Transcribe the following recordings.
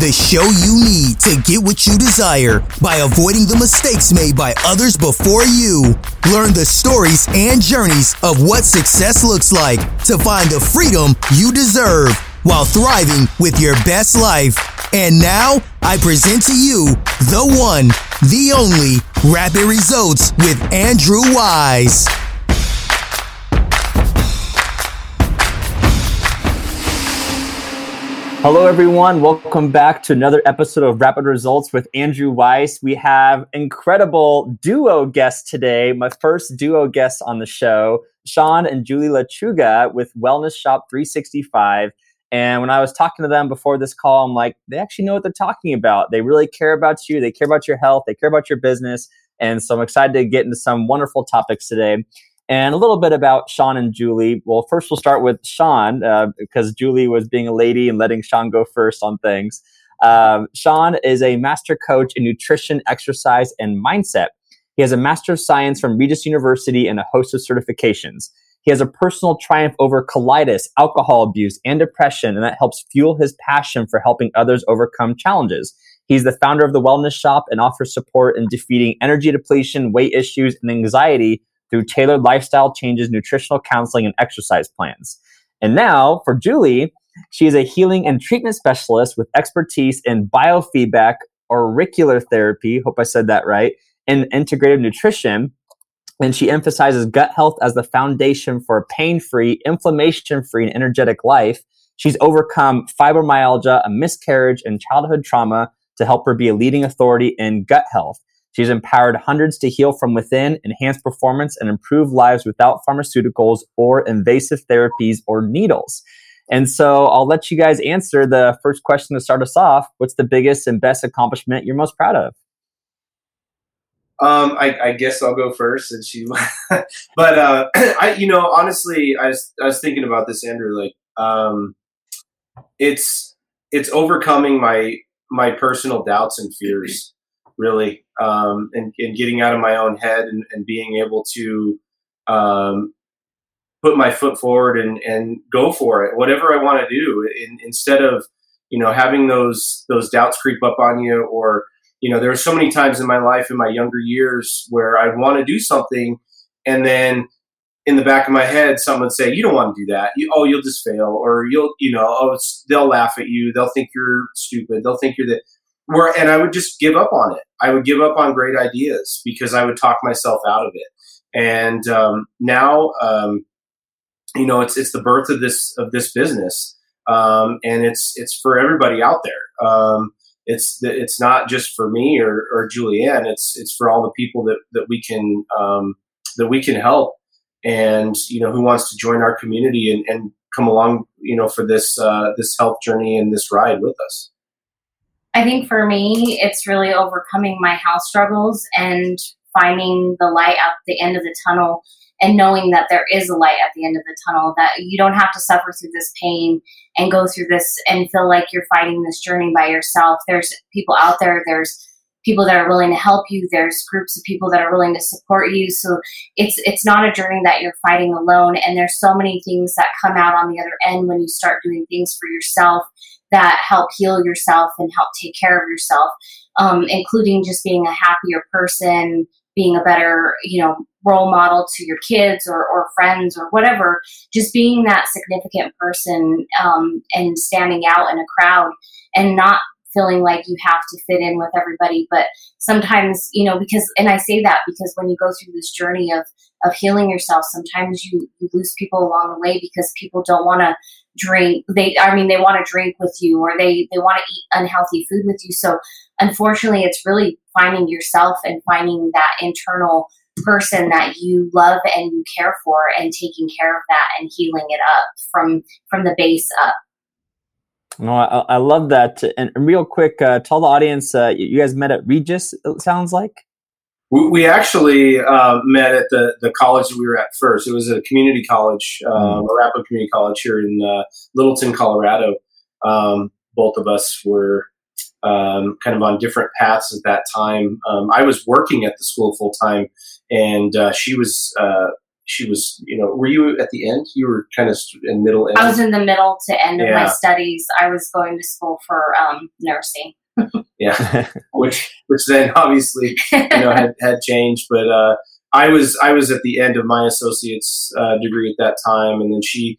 the show you need to get what you desire by avoiding the mistakes made by others before you. Learn the stories and journeys of what success looks like to find the freedom you deserve while thriving with your best life. And now I present to you the one, the only Rapid Results with Andrew Wise. Hello, everyone. Welcome back to another episode of Rapid Results with Andrew Weiss. We have incredible duo guests today. My first duo guest on the show, Sean and Julie Lechuga with Wellness Shop 365. And when I was talking to them before this call, I'm like, they actually know what they're talking about. They really care about you. They care about your health. They care about your business. And so I'm excited to get into some wonderful topics today and a little bit about Sean and Julie. Well, first we'll start with Sean uh, because Julie was being a lady and letting Sean go first on things. Um, Sean is a master coach in nutrition, exercise, and mindset. He has a Master of Science from Regis University and a host of certifications. He has a personal triumph over colitis, alcohol abuse, and depression, and that helps fuel his passion for helping others overcome challenges. He's the founder of the Wellness Shop and offers support in defeating energy depletion, weight issues, and anxiety through tailored lifestyle changes, nutritional counseling, and exercise plans. And now for Julie, she is a healing and treatment specialist with expertise in biofeedback, auricular therapy, hope I said that right, and integrative nutrition. And she emphasizes gut health as the foundation for a pain free, inflammation free, and energetic life. She's overcome fibromyalgia, a miscarriage, and childhood trauma to help her be a leading authority in gut health. She's empowered hundreds to heal from within, enhance performance, and improve lives without pharmaceuticals or invasive therapies or needles. And so I'll let you guys answer the first question to start us off. What's the biggest and best accomplishment you're most proud of? Um, I, I, guess I'll go first since you, but, uh, I, you know, honestly, I was, I was thinking about this, Andrew, like, um, it's, it's overcoming my, my personal doubts and fears really, um, and, and, getting out of my own head and, and being able to um, put my foot forward and, and go for it, whatever I want to do, in, instead of you know having those those doubts creep up on you, or you know, there are so many times in my life in my younger years where I want to do something, and then in the back of my head, someone would say, "You don't want to do that. You, oh, you'll just fail, or you'll, you know, oh, they'll laugh at you. They'll think you're stupid. They'll think you're the." Where and I would just give up on it. I would give up on great ideas because I would talk myself out of it. And um, now, um, you know, it's it's the birth of this of this business, um, and it's it's for everybody out there. Um, it's it's not just for me or, or Julianne. It's it's for all the people that that we can um, that we can help, and you know, who wants to join our community and, and come along, you know, for this uh, this health journey and this ride with us. I think for me, it's really overcoming my house struggles and finding the light at the end of the tunnel and knowing that there is a light at the end of the tunnel, that you don't have to suffer through this pain and go through this and feel like you're fighting this journey by yourself. There's people out there, there's people that are willing to help you there's groups of people that are willing to support you so it's it's not a journey that you're fighting alone and there's so many things that come out on the other end when you start doing things for yourself that help heal yourself and help take care of yourself, um, including just being a happier person, being a better, you know, role model to your kids or, or friends or whatever. Just being that significant person um, and standing out in a crowd and not feeling like you have to fit in with everybody but sometimes you know because and i say that because when you go through this journey of of healing yourself sometimes you, you lose people along the way because people don't want to drink they i mean they want to drink with you or they they want to eat unhealthy food with you so unfortunately it's really finding yourself and finding that internal person that you love and you care for and taking care of that and healing it up from from the base up no, I, I love that. And real quick, uh, tell the audience uh, you guys met at Regis. It sounds like we, we actually uh, met at the the college that we were at first. It was a community college, um, mm. Arapahoe Community College here in uh, Littleton, Colorado. Um, both of us were um, kind of on different paths at that time. Um, I was working at the school full time, and uh, she was uh, she was, you know, were you at the end? You were kind of in middle end. I was in the middle to end of my studies. I was going to school for um, nursing. Yeah, which which then obviously you know had, had changed. But uh, I was I was at the end of my associate's uh, degree at that time, and then she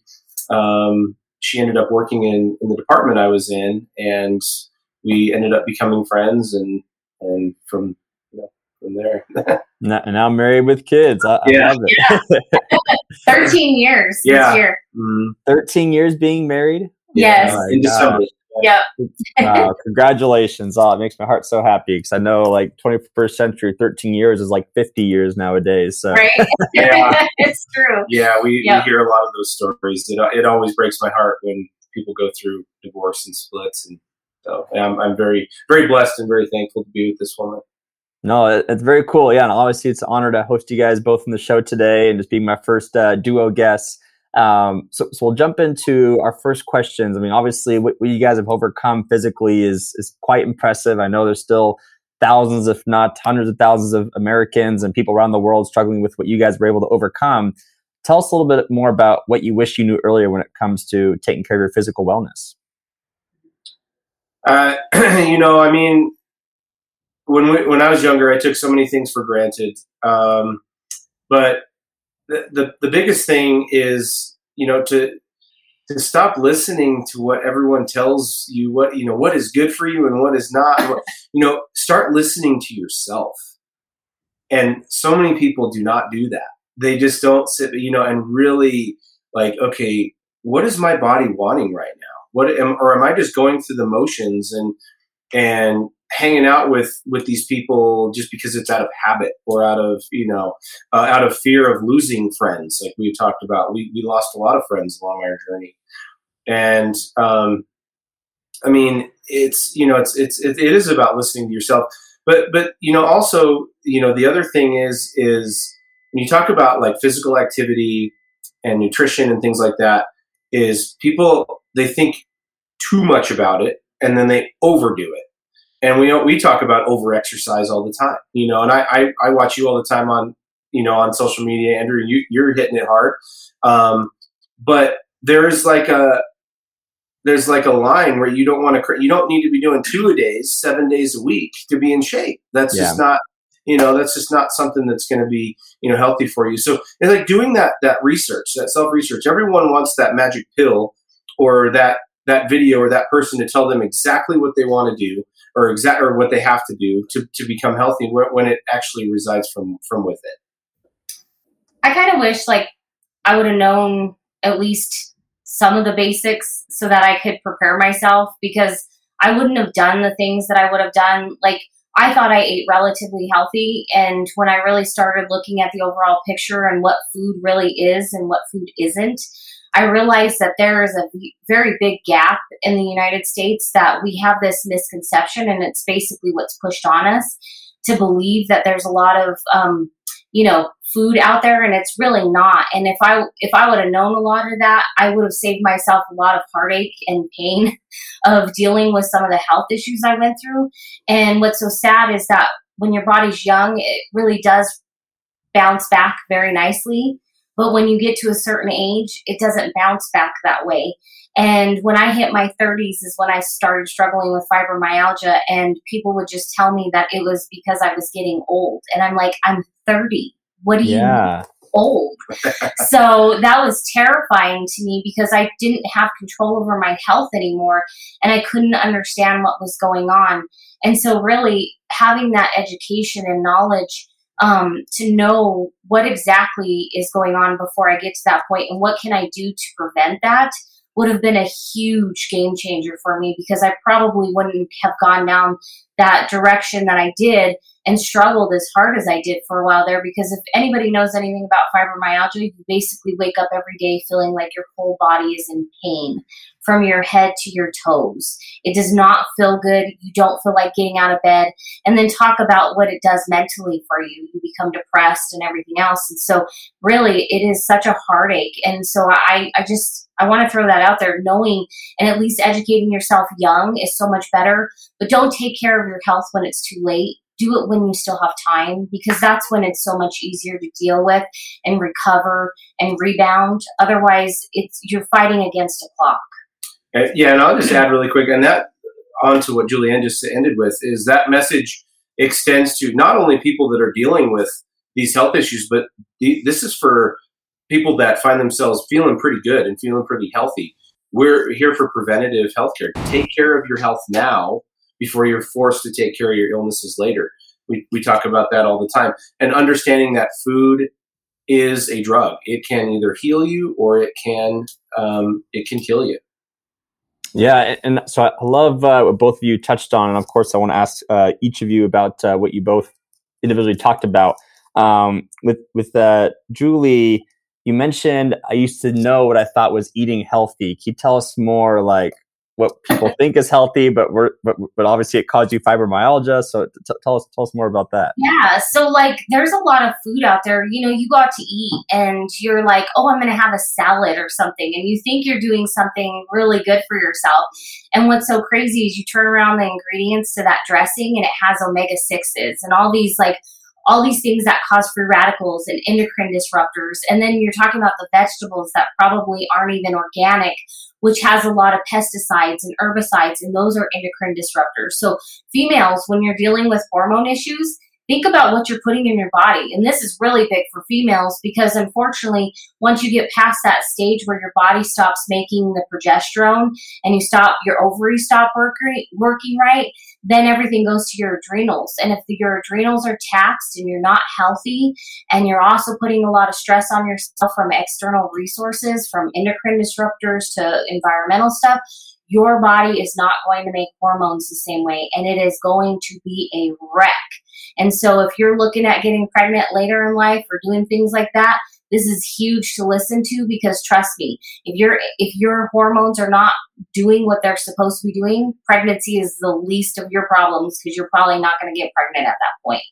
um, she ended up working in in the department I was in, and we ended up becoming friends, and and from you know from there. Now, and now married with kids. I, Yeah. I love it. 13 years Yeah. this year. Mm, 13 years being married. Yes. Oh in God. December. Yep. Wow, congratulations. Oh, it makes my heart so happy because I know like 21st century, 13 years is like 50 years nowadays. So Right? Yeah. it's true. Yeah, we, Yeah. we hear a lot of those stories. It, it always breaks my heart when people go through divorce and splits, and so yeah, I'm, I'm very very blessed and very thankful to be with this woman. no, it, it's very cool. Yeah. And obviously it's an honor to host you guys both on the show today and just being my first uh, duo guest. Um, so, so we'll jump into our first questions. I mean, obviously what, what you guys have overcome physically is, is quite impressive. I know there's still thousands, if not hundreds of thousands of Americans and people around the world struggling with what you guys were able to overcome. Tell us a little bit more about what you wish you knew earlier when it comes to taking care of your physical wellness. Uh, you know, I mean, when we, when I was younger, I took so many things for granted. Um, but the, the biggest thing is, you know, to to stop listening to what everyone tells you what you know what is good for you and what is not. what- you know, start listening to yourself. And so many people do not do that. They just don't sit, you know, and really like, okay, what is my body wanting right now? What am, or am I just going through the motions and and hanging out with with these people just because it's out of habit or out of you know uh, out of fear of losing friends. Like we talked about we, we lost a lot of friends along our journey. And um i mean it's you know it's it's it, it is about listening to yourself. But but you know also you know the other thing is is when you talk about like physical activity and nutrition and things like that is people they think too much about it and then they overdo it and we we talk about over exercise all the time you know and I, I i watch you all the time on you know on social media andrew you you're hitting it hard. Um but there's like a there's like a line where you don't want to you don't need to be doing two a days seven days a week to be in shape. That's just not you know that's just not something that's going to be you know healthy for you. So it's like doing that that research that self research everyone wants that magic pill or that that video or that person to tell them exactly what they want to do or exact or what they have to do to, to become healthy when it actually resides from from within I kind of wish like I would have known at least some of the basics so that I could prepare myself because I wouldn't have done the things that I would have done. Like I thought I ate relatively healthy, and when I really started looking at the overall picture and what food really is and what food isn't, I realized that there is a very big gap in the United States that we have this misconception, and it's basically what's pushed on us to believe that there's a lot of um, you know food out there and it's really not. And if i if i would have known a lot of that i would have saved myself a lot of heartache and pain of dealing with some of the health issues i went through. And what's so sad is that when your body's young it really does bounce back very nicely but when you get to a certain age it doesn't bounce back that way and when I hit my 30s is when I started struggling with fibromyalgia, and people would just tell me that it was because I was getting old. And I'm like, I'm 30. What do you Yeah. old? so that was terrifying to me because I didn't have control over my health anymore and I couldn't understand what was going on. And so, really, having that education and knowledge um, to know what exactly is going on before I get to that point and what can I do to prevent that would have been a huge game changer for me because I probably wouldn't have gone down that direction that I did and struggled as hard as I did for a while there. Because if anybody knows anything about fibromyalgia, you basically wake up every day feeling like your whole body is in pain from your head to your toes. It does not feel good. You don't feel like getting out of bed. And then talk about what it does mentally for you. You become depressed and everything else. And so, really, it is such a heartache. And so, I, I just, I want to throw that out there. Knowing and at least educating yourself young is so much better. But don't take care of your health when it's too late. do it when you still have time because that's when it's so much easier to deal with and recover and rebound. Otherwise, it's you're fighting against a clock. And, yeah, and I'll just add really quick, and that onto what Julianne just ended with is that message extends to not only people that are dealing with these health issues, but the, this is for people that find themselves feeling pretty good and feeling pretty healthy. We're here for preventative healthcare. Take care of your health now before you're forced to take care of your illnesses later. We, we talk about that all the time. And understanding that food is a drug. It can either heal you or it can um, it can kill you. Yeah, and so I love uh, what both of you touched on, and of course, I want to ask uh, each of you about uh, what you both individually talked about. Um, with with uh, Julie, you mentioned I used to know what I thought was eating healthy. Can you tell us more, like what people think is healthy, but we're but, but obviously it caused you fibromyalgia. So t- tell us tell us more about that. Yeah, so like there's a lot of food out there. You know, you go out to eat and you're like, oh, I'm going to have a salad or something, and you think you're doing something really good for yourself. And what's so crazy is you turn around the ingredients to that dressing and it has omega sixes and all these like all these things that cause free radicals and endocrine disruptors. And then you're talking about the vegetables that probably aren't even organic, which has a lot of pesticides and herbicides, and those are endocrine disruptors. So, females, when you're dealing with hormone issues, think about what you're putting in your body. And this is really big for females because unfortunately, once you get past that stage where your body stops making the progesterone and you stop, your ovaries stop working, working right, then everything goes to your adrenals. And if your adrenals are taxed and you're not healthy and you're also putting a lot of stress on yourself from external resources, from endocrine disruptors to environmental stuff, your body is not going to make hormones the same way and it is going to be a wreck. And so if you're looking at getting pregnant later in life or doing things like that, this is huge to listen to because trust me, if your if your hormones are not doing what they're supposed to be doing, pregnancy is the least of your problems because you're probably not going to get pregnant at that point.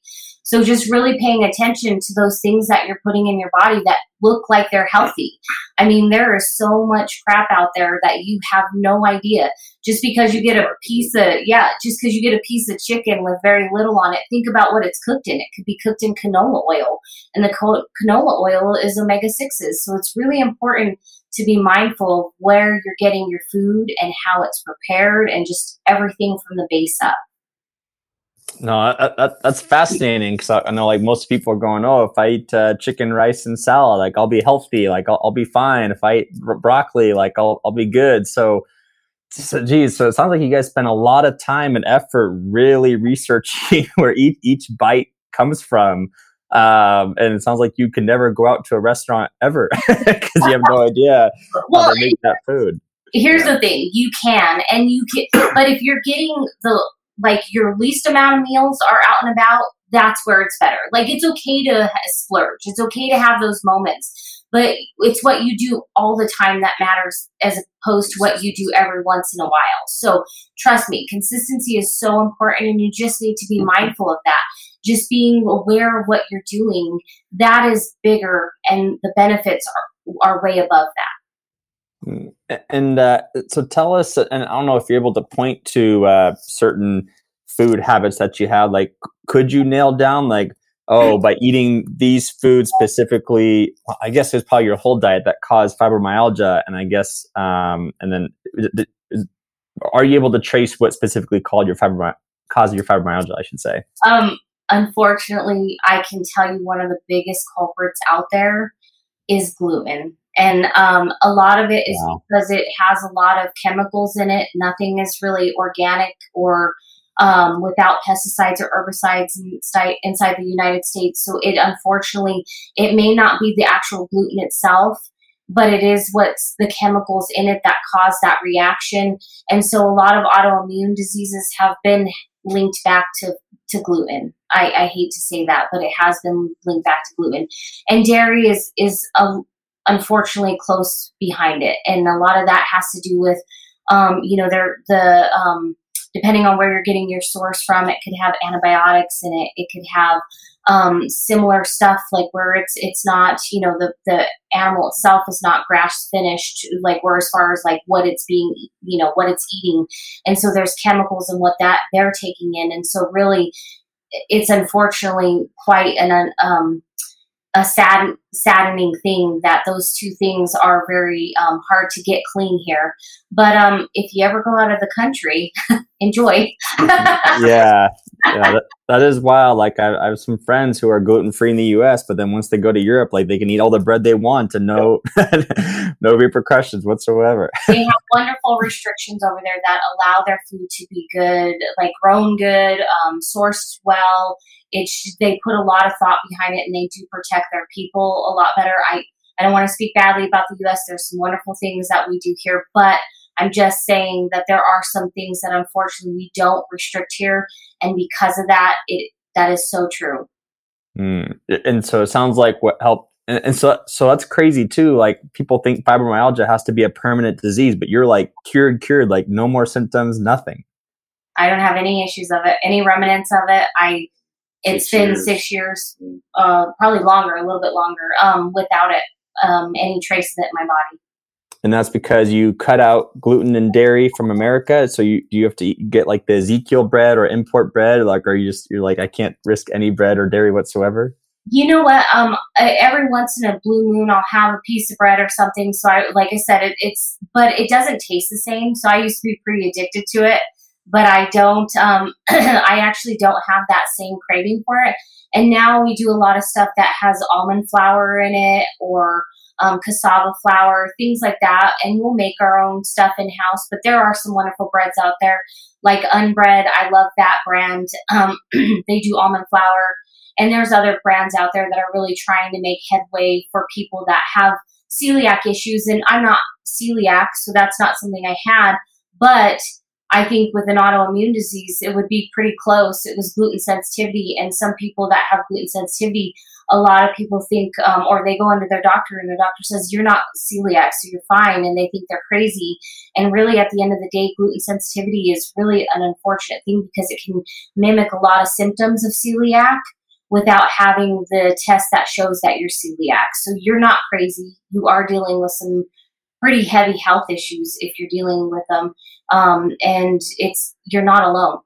So just really paying attention to those things that you're putting in your body that look like they're healthy. I mean, there is so much crap out there that you have no idea. Just because you get a piece of, yeah, just because you get a piece of chicken with very little on it, think about what it's cooked in. It could be cooked in canola oil, and the canola oil is omega 6s. So it's really important to be mindful of where you're getting your food and how it's prepared and just everything from the base up. No, that, that, that's fascinating because I, I, know like most people are going, oh, if I eat uh, chicken, rice, and salad, like I'll be healthy, like I'll, I'll be fine. If I eat broccoli, like I'll, I'll be good. So, so, geez, so it sounds like you guys spend a lot of time and effort really researching where each, each bite comes from. Um, and it sounds like you can never go out to a restaurant ever because you have no idea well, how to make that food. Here's the thing: you can, and you can, but if you're getting the like your least amount of meals are out and about, that's where it's better. Like it's okay to splurge. It's okay to have those moments, but it's what you do all the time that matters as opposed to what you do every once in a while. So trust me, consistency is so important and you just need to be mindful of that. Just being aware of what you're doing, that is bigger and the benefits are, are way above that. And uh, so tell us, and I don't know if you're able to point to uh, certain food habits that you had. Like, could you nail down, like, oh, by eating these foods specifically, I guess it's probably your whole diet that caused fibromyalgia. And I guess, um, and then are you able to trace what specifically called your fibromyalgia, caused your fibromyalgia, I should say? Um, unfortunately, I can tell you one of the biggest culprits out there is gluten. And um, a lot of it is wow. because it has a lot of chemicals in it. Nothing is really organic or um, without pesticides or herbicides inside, inside the United States. So it unfortunately, it may not be the actual gluten itself, but it is what's the chemicals in it that cause that reaction. And so a lot of autoimmune diseases have been linked back to, to gluten. I, I hate to say that, but it has been linked back to gluten. And dairy is is a, unfortunately close behind it, and a lot of that has to do with, um, you know, there the um, depending on where you're getting your source from, it could have antibiotics in it. It could have um, similar stuff like where it's it's not you know the the animal itself is not grass finished like where as far as like what it's being you know what it's eating. And so there's chemicals and what that they're taking in. And so really it's unfortunately quite an um, a sad, saddening thing that those two things are very um, hard to get clean here. But um, if you ever go out of the country, enjoy. yeah, yeah, that, that is wild. Like I, I, have some friends who are gluten free in the U.S., but then once they go to Europe, like they can eat all the bread they want and no, no repercussions whatsoever. they have wonderful restrictions over there that allow their food to be good, like grown good, um, sourced well. It's they put a lot of thought behind it, and they do protect their people a lot better. I I don't want to speak badly about the U.S. There's some wonderful things that we do here, but I'm just saying that there are some things that unfortunately we don't restrict here, and because of that, it that is so true. Mm. And so it sounds like what helped, and, and, so so that's crazy too. Like people think fibromyalgia has to be a permanent disease, but you're like cured, cured, like no more symptoms, nothing. I don't have any issues of it, any remnants of it. I it's six been years. six years, uh, probably longer, a little bit longer, um, without it, um, any trace of it in my body and that's because you cut out gluten and dairy from America. So you you have to eat, get like the Ezekiel bread or import bread, like or you just you're like I can't risk any bread or dairy whatsoever. You know what? Um, every once in a blue moon, I'll have a piece of bread or something. So I, like I said, it, it's but it doesn't taste the same. So I used to be pretty addicted to it, but I don't. Um, I actually don't have that same craving for it. And now we do a lot of stuff that has almond flour in it or um, cassava flour, things like that. And we'll make our own stuff in house. But there are some wonderful breads out there, like Unbread. I love that brand. Um, they do almond flour. And there's other brands out there that are really trying to make headway for people that have celiac issues. And I'm not celiac, so that's not something I had. But I think with an autoimmune disease, it would be pretty close. It was gluten sensitivity, and some people that have gluten sensitivity a lot of people think, um, or they go into their doctor and the doctor says, You're not celiac, so you're fine. And they think they're crazy. And really, at the end of the day, gluten sensitivity is really an unfortunate thing because it can mimic a lot of symptoms of celiac without having the test that shows that you're celiac. So you're not crazy. You are dealing with some pretty heavy health issues if you're dealing with them. Um, and it's, you're not alone.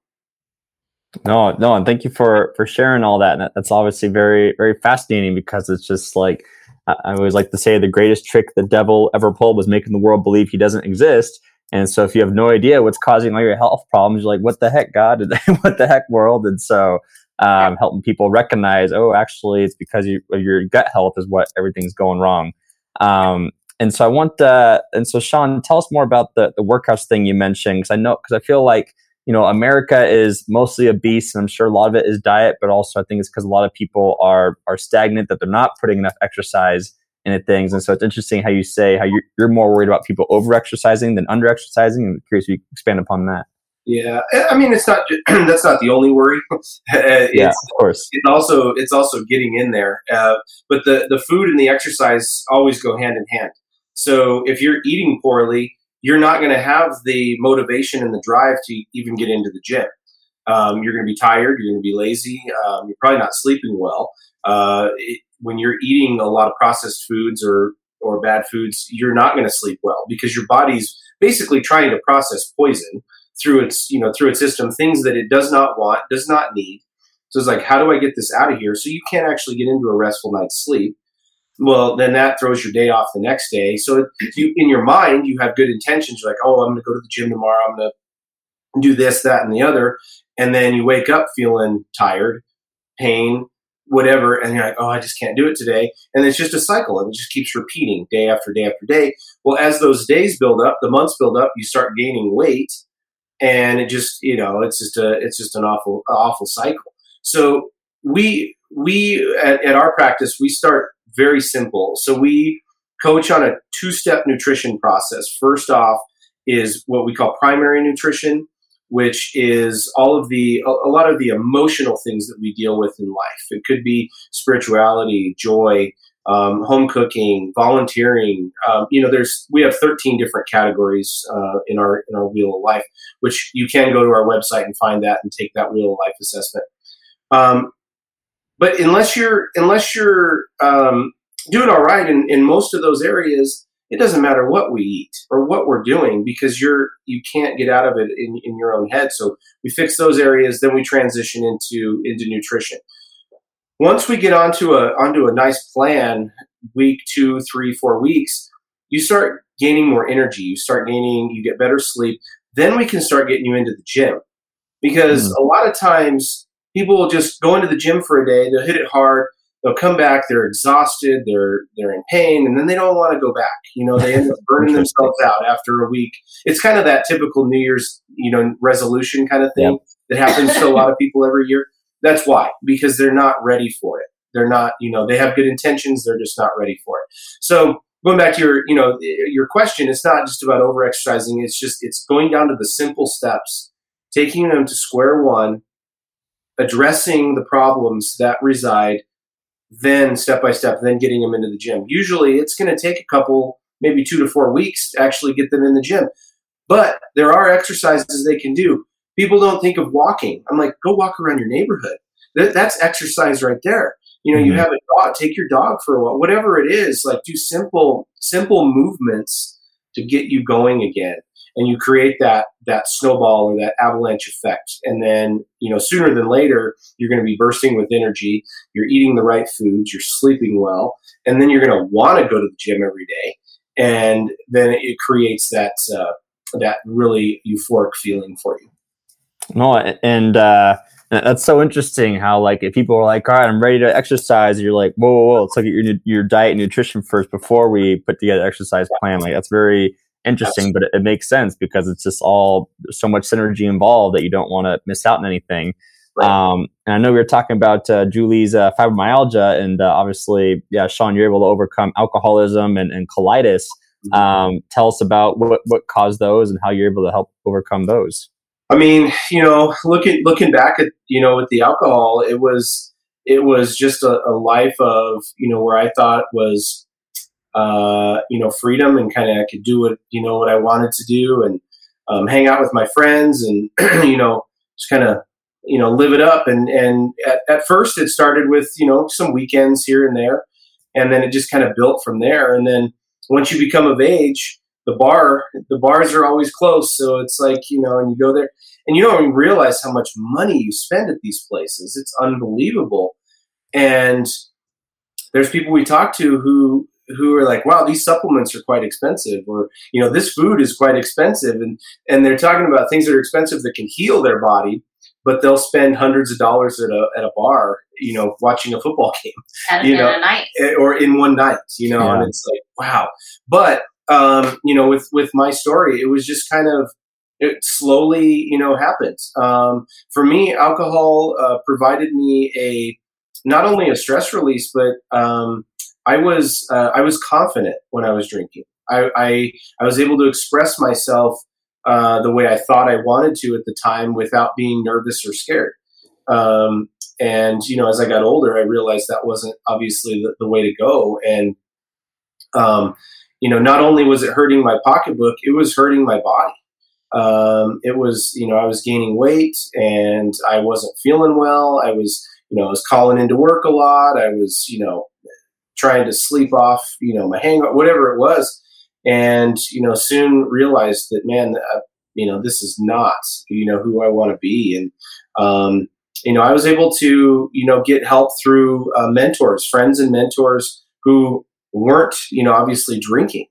No, no, and thank you for for sharing all that. And that's obviously very very fascinating because it's just like I always like to say the greatest trick the devil ever pulled was making the world believe he doesn't exist. And so if you have no idea what's causing all your health problems, you're like, what the heck, God? what the heck, world? And so um, helping people recognize, oh, actually, it's because you, your gut health is what everything's going wrong. Um, and so I want, uh, and so Sean, tell us more about the the workouts thing you mentioned because I know because I feel like you know, America is mostly obese, and I'm sure a lot of it is diet, but also I think it's because a lot of people are are stagnant that they're not putting enough exercise into things. And so it's interesting how you say how you're, you're more worried about people over exercising than under exercising. I'm curious if you expand upon that. Yeah, I mean, it's not that's not the only worry. yeah, of course. It's also it's also getting in there. Uh, but the the food and the exercise always go hand in hand. So if you're eating poorly, you're not going to have the motivation and the drive to even get into the gym. Um, you're going to be tired. You're going to be lazy. Um, you're probably not sleeping well. Uh, it, when you're eating a lot of processed foods or or bad foods, you're not going to sleep well because your body's basically trying to process poison through its you know through its system, things that it does not want, does not need. So it's like, how do I get this out of here? So you can't actually get into a restful night's sleep well, then that throws your day off the next day. So you, in your mind, you have good intentions. You're like, oh, I'm going to go to the gym tomorrow. I'm going to do this, that, and the other. And then you wake up feeling tired, pain, whatever. And you're like, oh, I just can't do it today. And it's just a cycle and it just keeps repeating day after day after day. Well, as those days build up, the months build up, you start gaining weight. And it just, you know, it's just a, it's just an awful, awful cycle. So we, we at, at our practice, we start very simple. So we coach on a two step nutrition process. First off, is what we call primary nutrition, which is all of the a, lot of the emotional things that we deal with in life. It could be spirituality, joy, um, home cooking, volunteering. Um, you know, there's we have 13 different categories uh, in our in our Wheel of Life, which you can go to our website and find that and take that Wheel of Life assessment. Um, but unless you're unless you're um, doing all right in, in most of those areas, it doesn't matter what we eat or what we're doing because you're you can't get out of it in, in your own head. So we fix those areas then we transition into into nutrition. Once we get onto a onto a nice plan week two three four weeks you start gaining more energy. You start gaining you get better sleep. Then we can start getting you into the gym because mm. a lot of times people will just go into the gym for a day they'll hit it hard they'll come back they're exhausted they're they're in pain and then they don't want to go back. You know they end up burning themselves out after a week. It's kind of that typical new year's you know resolution kind of thing yep. that happens to a lot of people every year. That's why because they're not ready for it. They're not you know they have good intentions they're just not ready for it. So going back to your you know your question it's not just about over exercising it's just it's going down to the simple steps taking them to square one addressing the problems that reside then step by step, then getting them into the gym. Usually it's going to take a couple, maybe two to four weeks to actually get them in the gym. But there are exercises they can do. People don't think of walking. I'm like, go walk around your neighborhood. That, that's exercise right there. You know, mm-hmm. you have a dog, take your dog for a walk, whatever it is, like do simple, simple movements to get you going again and you create that that snowball or that avalanche effect. And then you know sooner than later you're going to be bursting with energy you're eating the right foods you're sleeping well and then you're going to want to go to the gym every day. And then it creates that uh, that really euphoric feeling for you. No and uh that's so interesting how like if people are like all right i'm ready to exercise you're like whoa whoa, whoa. let's look at your, your diet and nutrition first before we put together exercise plan. Like that's very interesting, but it, it, makes sense because it's just all so much synergy involved that you don't want to miss out on anything. Right. Um, and I know we were talking about uh, Julie's uh, fibromyalgia, and uh, obviously, yeah, Sean, you're able to overcome alcoholism and, and colitis. Mm-hmm. Um, tell us about what what caused those and how you're able to help overcome those. I mean, you know, looking looking back at you know with the alcohol, it was it was just a, a life of you know where I thought was uh, you know, freedom and kind of I could do what, you know, what I wanted to do and um, hang out with my friends and, you know, just kind of, you know, live it up. And, and at, at first it started with, you know, some weekends here and there. And then it just kind of built from there. And then once you become of age, the bar, the bars are always closed. So it's like, you know, and you go there and you don't even realize how much money you spend at these places. It's unbelievable. And there's people we talk to who who are like, wow, these supplements are quite expensive, or you know, this food is quite expensive, and and they're talking about things that are expensive that can heal their body, but they'll spend hundreds of dollars at a at a bar, you know, watching a football game, at, you know, night. Eh, or in one night, you know, yeah. and it's like, wow. But um, you know, with with my story, it was just kind of it slowly, you know, happened. Um, for me, alcohol uh, provided me a not only a stress release, but um, I was uh, I was confident when I was drinking. I, I, I was able to express myself uh, the way I thought I wanted to at the time without being nervous or scared. Um, and you know, as I got older, I realized that wasn't obviously the, the way to go. And um, you know, not only was it hurting my pocketbook, it was hurting my body. Um, it was, you know, I was gaining weight and I wasn't feeling well. I was, you know, I was calling into work a lot. I was, you know, trying to sleep off, you know, my hangover, whatever it was, and you know, soon realized that man, uh, you know, this is not you know who I want to be, and um, you know, I was able to you know get help through uh, mentors, friends, and mentors who weren't you know obviously drinking.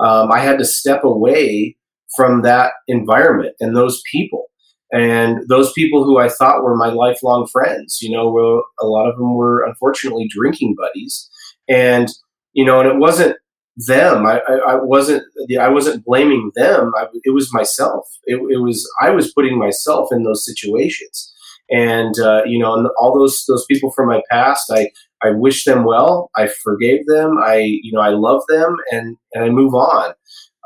Um, I had to step away from that environment and those people. And those people who I thought were my lifelong friends, you know, were, a lot of them were unfortunately drinking buddies, and you know, and it wasn't them. I, I, I wasn't I wasn't blaming them. I, it was myself. It, it, was I was putting myself in those situations, and uh, you know, and all those those people from my past, I I wish them well. I forgave them. I you know I love them, and and I move on.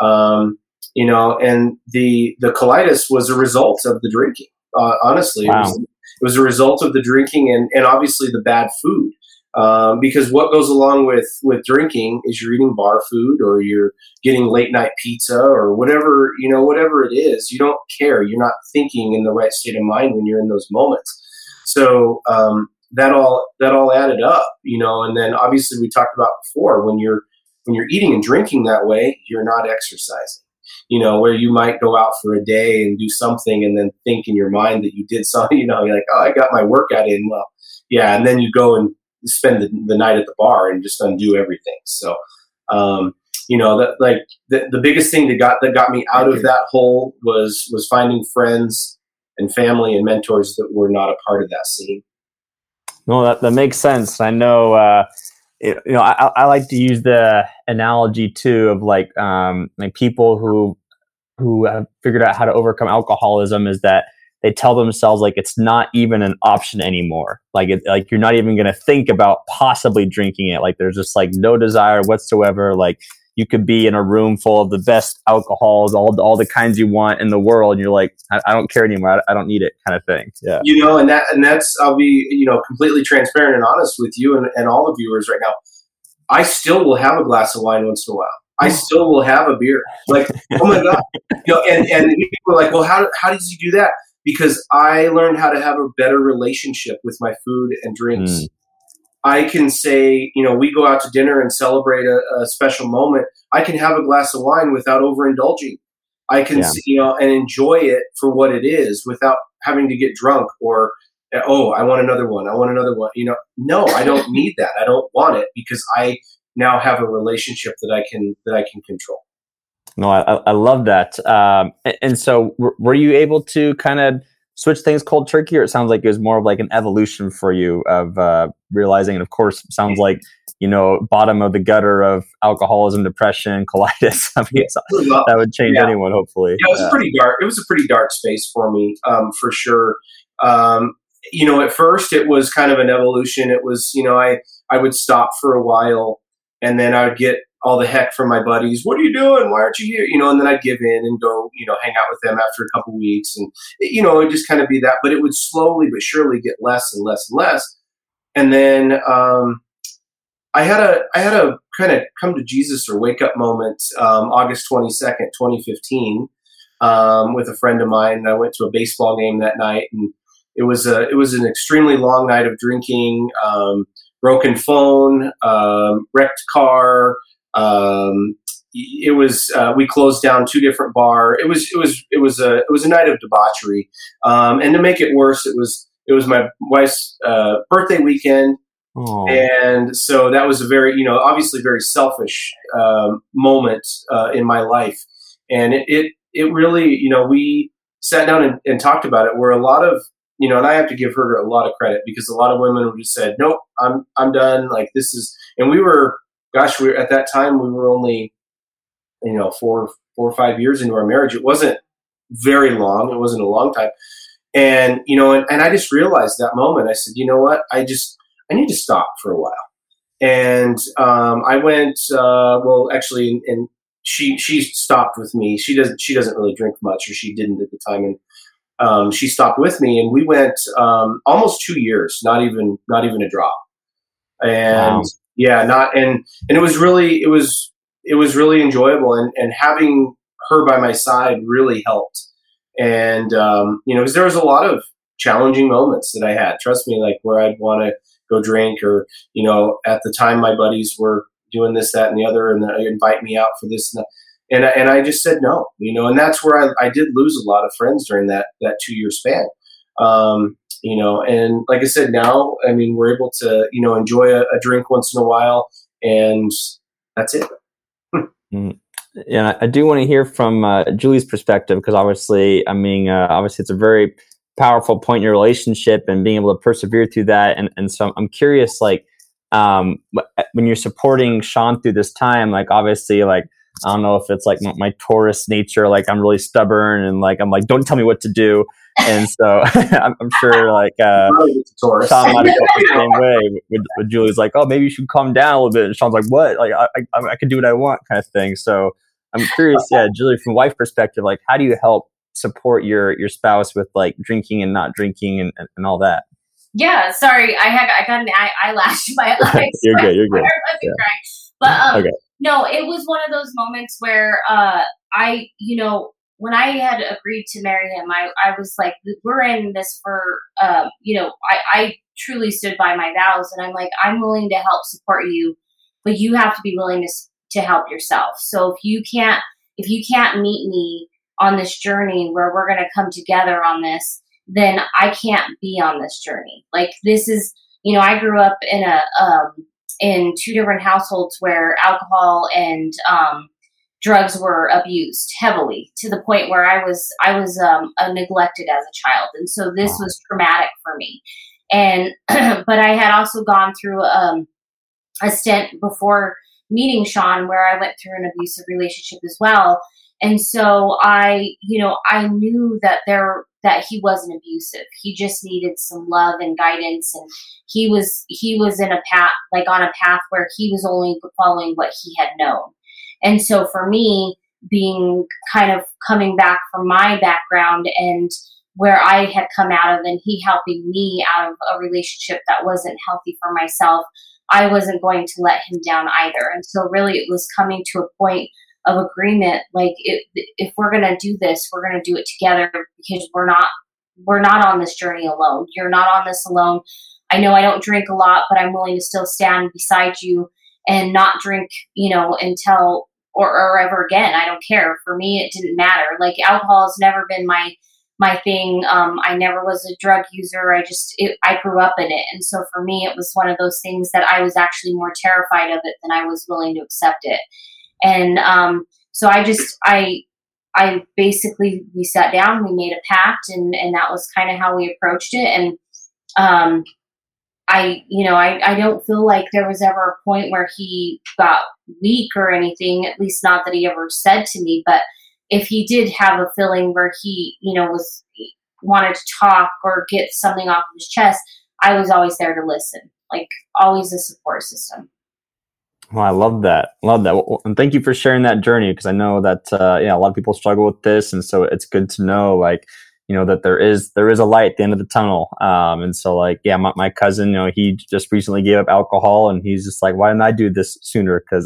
Um, you know, and the the colitis was a result of the drinking. Uh, honestly, wow. it, was, it was a result of the drinking and and obviously the bad food um, because what goes along with with drinking is you're eating bar food or you're getting late night pizza or whatever you know whatever it is you don't care you're not thinking in the right state of mind when you're in those moments so um, that all that all added up you know and then obviously we talked about before when you're when you're eating and drinking that way, you're not exercising. You know, where you might go out for a day and do something and then think in your mind that you did something, you know, you're like, oh, I got my workout in. Well, yeah. And then you go and spend the, the night at the bar and just undo everything. So, um, you know, that like the, the biggest thing that got, that got me out of that hole was, was finding friends and family and mentors that were not a part of that scene. No, that, that makes sense. I know, uh, it, you know, I, I like to use the analogy too of like, um, like people who, who have figured out how to overcome alcoholism is that they tell themselves like it's not even an option anymore. Like it, like you're not even going to think about possibly drinking it. Like there's just like no desire whatsoever. Like you could be in a room full of the best alcohols, all all the kinds you want in the world, and you're like, I, I don't care anymore. I, I, don't need it, kind of thing. Yeah. You know, and that and that's I'll be you know completely transparent and honest with you and, and all the viewers right now. I still will have a glass of wine once in a while. I still will have a beer. Like, oh my god, you know, and and people are like, well, how how does he do that? Because I learned how to have a better relationship with my food and drinks. Mm. I can say, you know, we go out to dinner and celebrate a, a special moment. I can have a glass of wine without overindulging. I can, yeah. you know, and enjoy it for what it is without having to get drunk or, oh, I want another one. I want another one. You know, no, I don't need that. I don't want it because I now have a relationship that I can that I can control. No, I, I love that. Um, and, and so, were you able to kind of switch things cold turkey, or it sounds like it was more of like an evolution for you of uh, realizing? And of course, sounds like you know bottom of the gutter of alcoholism, depression, colitis. I mean, that would change yeah. anyone, hopefully. Yeah, it was yeah. pretty dark. It was a pretty dark space for me, um, for sure. Um, you know, at first it was kind of an evolution. It was, you know, I I would stop for a while, and then I would get all the heck from my buddies. What are you doing? Why aren't you here? You know, and then I'd give in and go, you know, hang out with them after a couple weeks, and you know, it just kind of be that. But it would slowly but surely get less and less and less. And then um, I had a I had a kind of come to Jesus or wake up moment, um, August twenty second, twenty fifteen, um, with a friend of mine. I went to a baseball game that night, and it was a it was an extremely long night of drinking. Um, broken phone, um, wrecked car, um, it was uh, we closed down two different bar. It was it was it was a it was a night of debauchery. Um, and to make it worse, it was it was my wife's uh, birthday weekend. And so that was a very, you know, obviously very selfish um, moment uh, in my life. And it, it, it, really, you know, we sat down and, and, talked about it where a lot of, you know, and I have to give her a lot of credit because a lot of women would just said, nope, I'm, I'm done. Like this is, and we were, gosh, we at that time we were only, you know, four four or five years into our marriage. It wasn't very long. It wasn't a long time. And you know, and, and I just realized that moment. I said, you know what? I just I need to stop for a while. And um, I went. Uh, well, actually, and she she stopped with me. She doesn't she doesn't really drink much, or she didn't at the time, and um, she stopped with me, and we went um, almost two years, not even not even a drop. And yeah, not and and it was really it was it was really enjoyable and and having her by my side really helped. And um, you know, because there was a lot of challenging moments that I had. Trust me, like where I'd want to go drink, or you know, at the time my buddies were doing this, that, and the other, and they invite me out for this and that. And, and I just said no, you know, and that's where I, I did lose a lot of friends during that that two year span. Um, you know and like i said now i mean we're able to you know enjoy a, a drink once in a while and that's it mm. and I, do want to hear from uh, julie's perspective because obviously i mean uh, obviously it's a very powerful point in your relationship and being able to persevere through that and, and so i'm curious like um, when you're supporting sean through this time like obviously like I don't know if it's like my, my Taurus nature, like I'm really stubborn and like I'm like, don't tell me what to do and so I'm, I'm, sure like uh, Sean might have felt the same way. With, with Julie's like, oh, maybe you should calm down a little bit. And Sean's like, what? Like I, I, I can do what I want, kind of thing. So I'm curious, yeah, Julie, from wife perspective, like how do you help support your your spouse with like drinking and not drinking and, and, and all that? Yeah, sorry, I had I got an eye, eyelash in my eyes. you're good. You're good. Yeah. But um, okay. No, it was one of those moments where uh, I, you know, when I had agreed to marry him, I, I was like, we're in this for, um, you know, I, I truly stood by my vows and I'm like, I'm willing to help support you, but you have to be willing to to help yourself. So if you can't if you can't meet me on this journey where we're going to come together on this, then I can't be on this journey. Like this is, you know, I grew up in a um, in two different households where alcohol and um, drugs were abused heavily to the point where I was I was um, neglected as a child, and so this was traumatic for me. And but I had also gone through um, a stint before meeting Sean where I went through an abusive relationship as well. And so I, you know, I knew that there that he wasn't abusive. He just needed some love and guidance and he was he was in a path like on a path where he was only following what he had known. And so for me, being kind of coming back from my background and where I had come out of and he helping me out of a relationship that wasn't healthy for myself, I wasn't going to let him down either. And so really it was coming to a point of agreement like it, if we're going to do this, we're going to do it together because we're not we're not on this journey alone. You're not on this alone. I know I don't drink a lot, but I'm willing to still stand beside you and not drink, you know, until or, or ever again. I don't care. For me, it didn't matter. Like alcohol has never been my my thing. Um, I never was a drug user. I just it, I grew up in it, and so for me, it was one of those things that I was actually more terrified of it than I was willing to accept it. And um, so I just I I basically we sat down, we made a pact, and and that was kind of how we approached it. And um, I, you know, I, I don't feel like there was ever a point where he got weak or anything, at least not that he ever said to me. But if he did have a feeling where he, you know, was wanted to talk or get something off of his chest, I was always there to listen, like always a support system. Well, I love that. Love that. Well, and thank you for sharing that journey because I know that uh, yeah, a lot of people struggle with this, and so it's good to know like you know that there is there is a light at the end of the tunnel um, and so like yeah my, my cousin you know he just recently gave up alcohol and he's just like why didn't i do this sooner because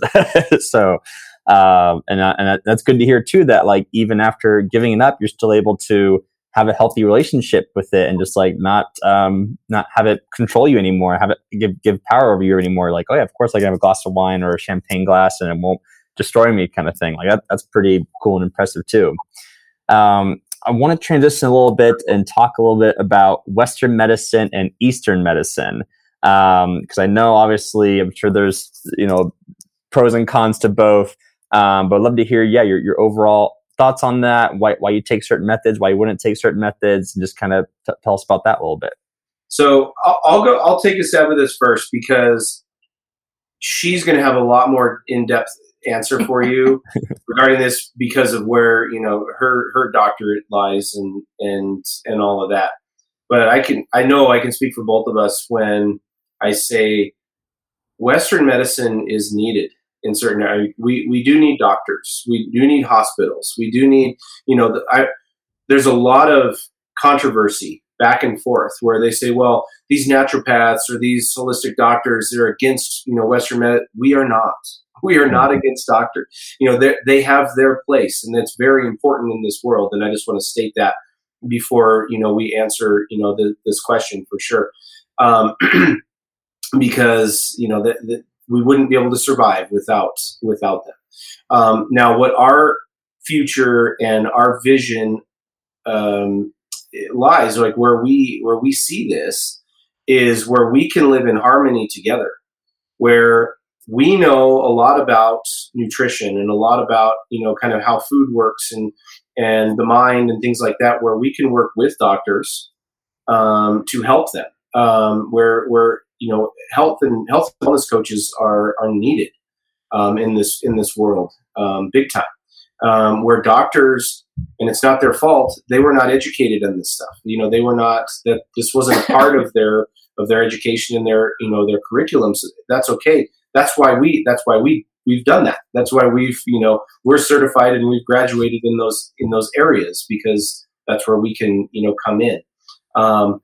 so um, and, uh, and that's good to hear too that like even after giving it up you're still able to have a healthy relationship with it and just like not um, not have it control you anymore have it give give power over you anymore like oh yeah of course i can have a glass of wine or a champagne glass and it won't destroy me kind of thing like that, that's pretty cool and impressive too um, I want to transition a little bit and talk a little bit about Western medicine and Eastern medicine. Because um, I know, obviously, I'm sure there's you know pros and cons to both. Um, but I'd love to hear, yeah, your, your overall thoughts on that. Why why you take certain methods, why you wouldn't take certain methods, and just kind of t- tell us about that a little bit. So I'll, I'll go. I'll take a stab at this first because she's going to have a lot more in depth answer for you regarding this because of where you know her her doctorate lies and and and all of that. But I can I know I can speak for both of us when I say Western medicine is needed in certain areas. We we do need doctors. We do need hospitals. We do need you know the, I, there's a lot of controversy back and forth where they say, well, these naturopaths or these holistic doctors, they're against, you know, Western med. We are not. We are not against doctors. You know, they have their place, and that's very important in this world. And I just want to state that before you know we answer you know the, this question for sure, um, because you know that we wouldn't be able to survive without without them. Um, now, what our future and our vision um, lies, like where we where we see this, is where we can live in harmony together, where we know a lot about nutrition and a lot about you know kind of how food works and and the mind and things like that where we can work with doctors um, to help them um, where where you know health and health and wellness coaches are are needed um, in this in this world um, big time. Um, where doctors and it's not their fault they were not educated on this stuff. You know they were not that this wasn't part of their of their education and their you know their curriculums. That's okay. That's why we that's why we we've done that. That's why we've you know we're certified and we've graduated in those in those areas because that's where we can you know come in. Um,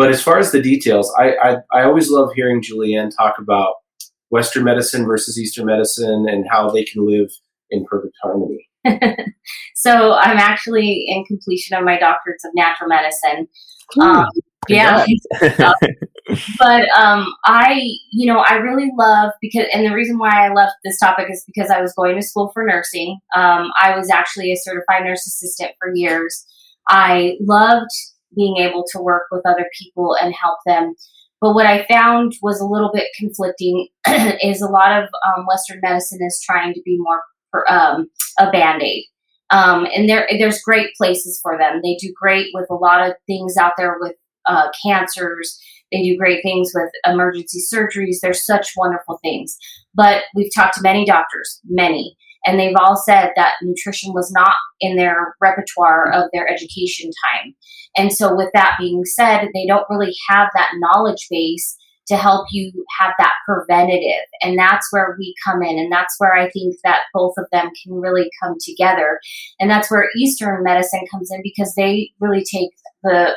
but as far as the details I, I i always love hearing julianne talk about western medicine versus eastern medicine and how they can live in perfect harmony so i'm actually in completion of my doctorates of natural medicine um, Yeah. but um, I, you know, I really love because, and the reason why I left this topic is because I was going to school for nursing. Um, I was actually a certified nurse assistant for years. I loved being able to work with other people and help them. But what I found was a little bit conflicting is a lot of um, Western medicine is trying to be more um, a band aid. Um, and there, there's great places for them. They do great with a lot of things out there with uh, cancers. They do great things with emergency surgeries. There's such wonderful things. But we've talked to many doctors, many, and they've all said that nutrition was not in their repertoire of their education time. And so, with that being said, they don't really have that knowledge base to help you have that preventative. And that's where we come in. And that's where I think that both of them can really come together. And that's where Eastern medicine comes in because they really take the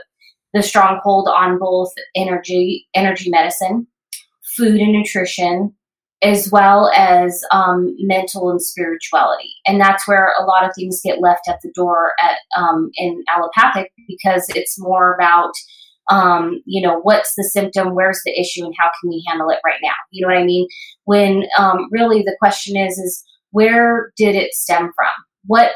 the stronghold on both energy energy medicine, food and nutrition, as well as um, mental and spirituality. And that's where a lot of things get left at the door at um, in allopathic because it's more about um, you know what's the symptom, where's the issue, and how can we handle it right now. You know what I mean? When um, really the question is is where did it stem from? What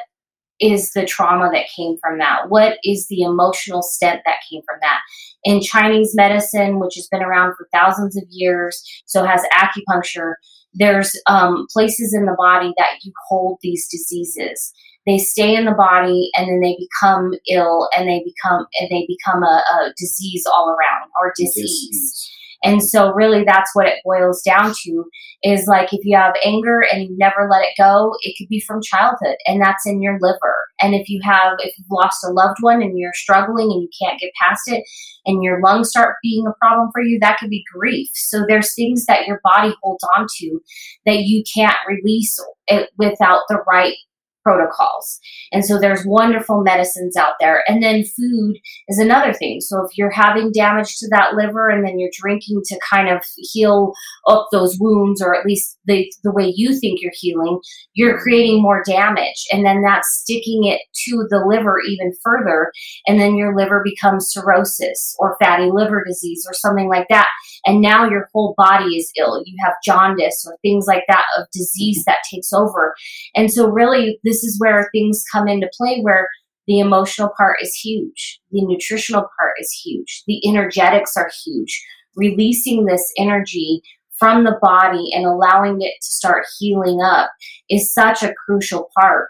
is the trauma that came from that? What is the emotional stent that came from that? In Chinese medicine, which has been around for thousands of years, so has acupuncture, there's um, places in the body that you hold these diseases. They stay in the body and then they become ill and they become and they become a, a disease all around or disease. disease. And so really that's what it boils down to is like if you have anger and you never let it go, it could be from childhood and that's in your liver. And if you have if you've lost a loved one and you're struggling and you can't get past it and your lungs start being a problem for you, that could be grief. So there's things that your body holds on to that you can't release it without the right protocols. And so there's wonderful medicines out there. And then food is another thing. So if you're having damage to that liver and then you're drinking to kind of heal up those wounds, or at least the, the way you think you're healing, you're creating more damage. And then that's sticking it to the liver even further. And then your liver becomes cirrhosis or fatty liver disease or something like that. And now your whole body is ill. You have jaundice or things like that of disease that takes over. And so really this is where things come into play where the emotional part is huge, the nutritional part is huge, the energetics are huge. Releasing this energy from the body and allowing it to start healing up is such a crucial part.